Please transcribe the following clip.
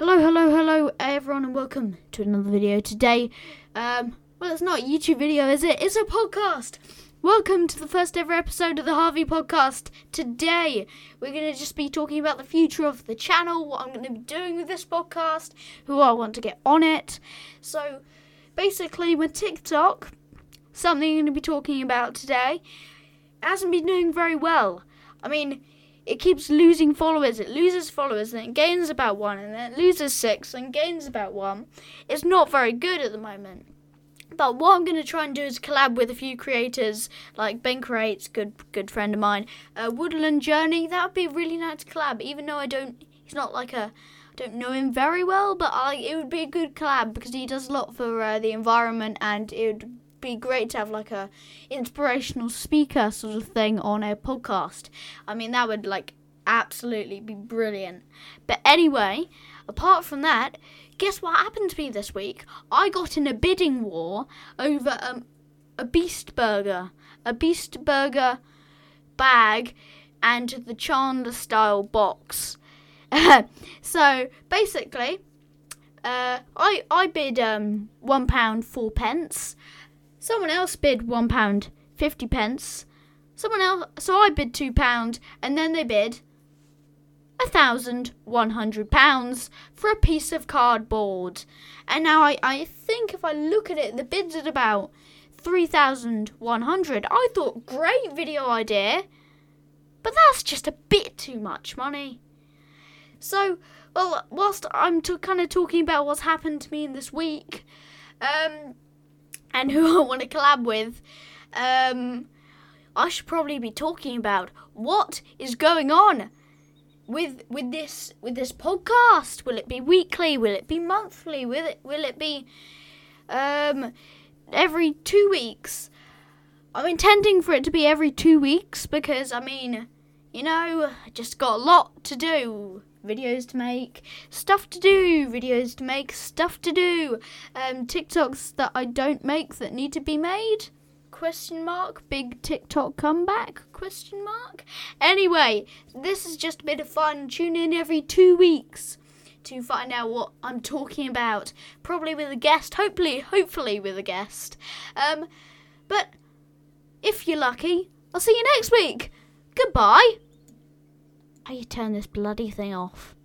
Hello, hello, hello, everyone, and welcome to another video. Today, um, well, it's not a YouTube video, is it? It's a podcast. Welcome to the first ever episode of the Harvey Podcast. Today, we're going to just be talking about the future of the channel, what I'm going to be doing with this podcast, who I want to get on it. So, basically, with TikTok, something I'm going to be talking about today hasn't been doing very well. I mean, it keeps losing followers. It loses followers, and it gains about one, and then it loses six, and gains about one. It's not very good at the moment. But what I'm going to try and do is collab with a few creators, like Ben Creates, good good friend of mine, uh, Woodland Journey. That would be a really nice collab, even though I don't. He's not like a. I don't know him very well, but I, it would be a good collab because he does a lot for uh, the environment, and it would be great to have like a inspirational speaker sort of thing on a podcast. I mean, that would like absolutely be brilliant. But anyway, apart from that, guess what happened to me this week? I got in a bidding war over um, a Beast Burger, a Beast Burger bag, and the Chandler style box. so basically, uh, I I bid um one pound four pence. Someone else bid one pound fifty pence. Someone else, so I bid two pound, and then they bid a thousand one hundred pounds for a piece of cardboard. And now I, I think if I look at it, the bid's at about three thousand one hundred. I thought great video idea, but that's just a bit too much money. So, well, whilst I'm t- kind of talking about what's happened to me in this week, um, and who I want to collab with, um, I should probably be talking about what is going on with with this with this podcast. Will it be weekly? Will it be monthly? Will it will it be um, every two weeks? I'm intending for it to be every two weeks because I mean, you know, I just got a lot to do videos to make, stuff to do, videos to make, stuff to do, um, TikToks that I don't make that need to be made. Question mark, big TikTok comeback? Question mark. Anyway, this is just a bit of fun. Tune in every two weeks to find out what I'm talking about. Probably with a guest. Hopefully, hopefully with a guest. Um, but if you're lucky, I'll see you next week. Goodbye. How you turn this bloody thing off?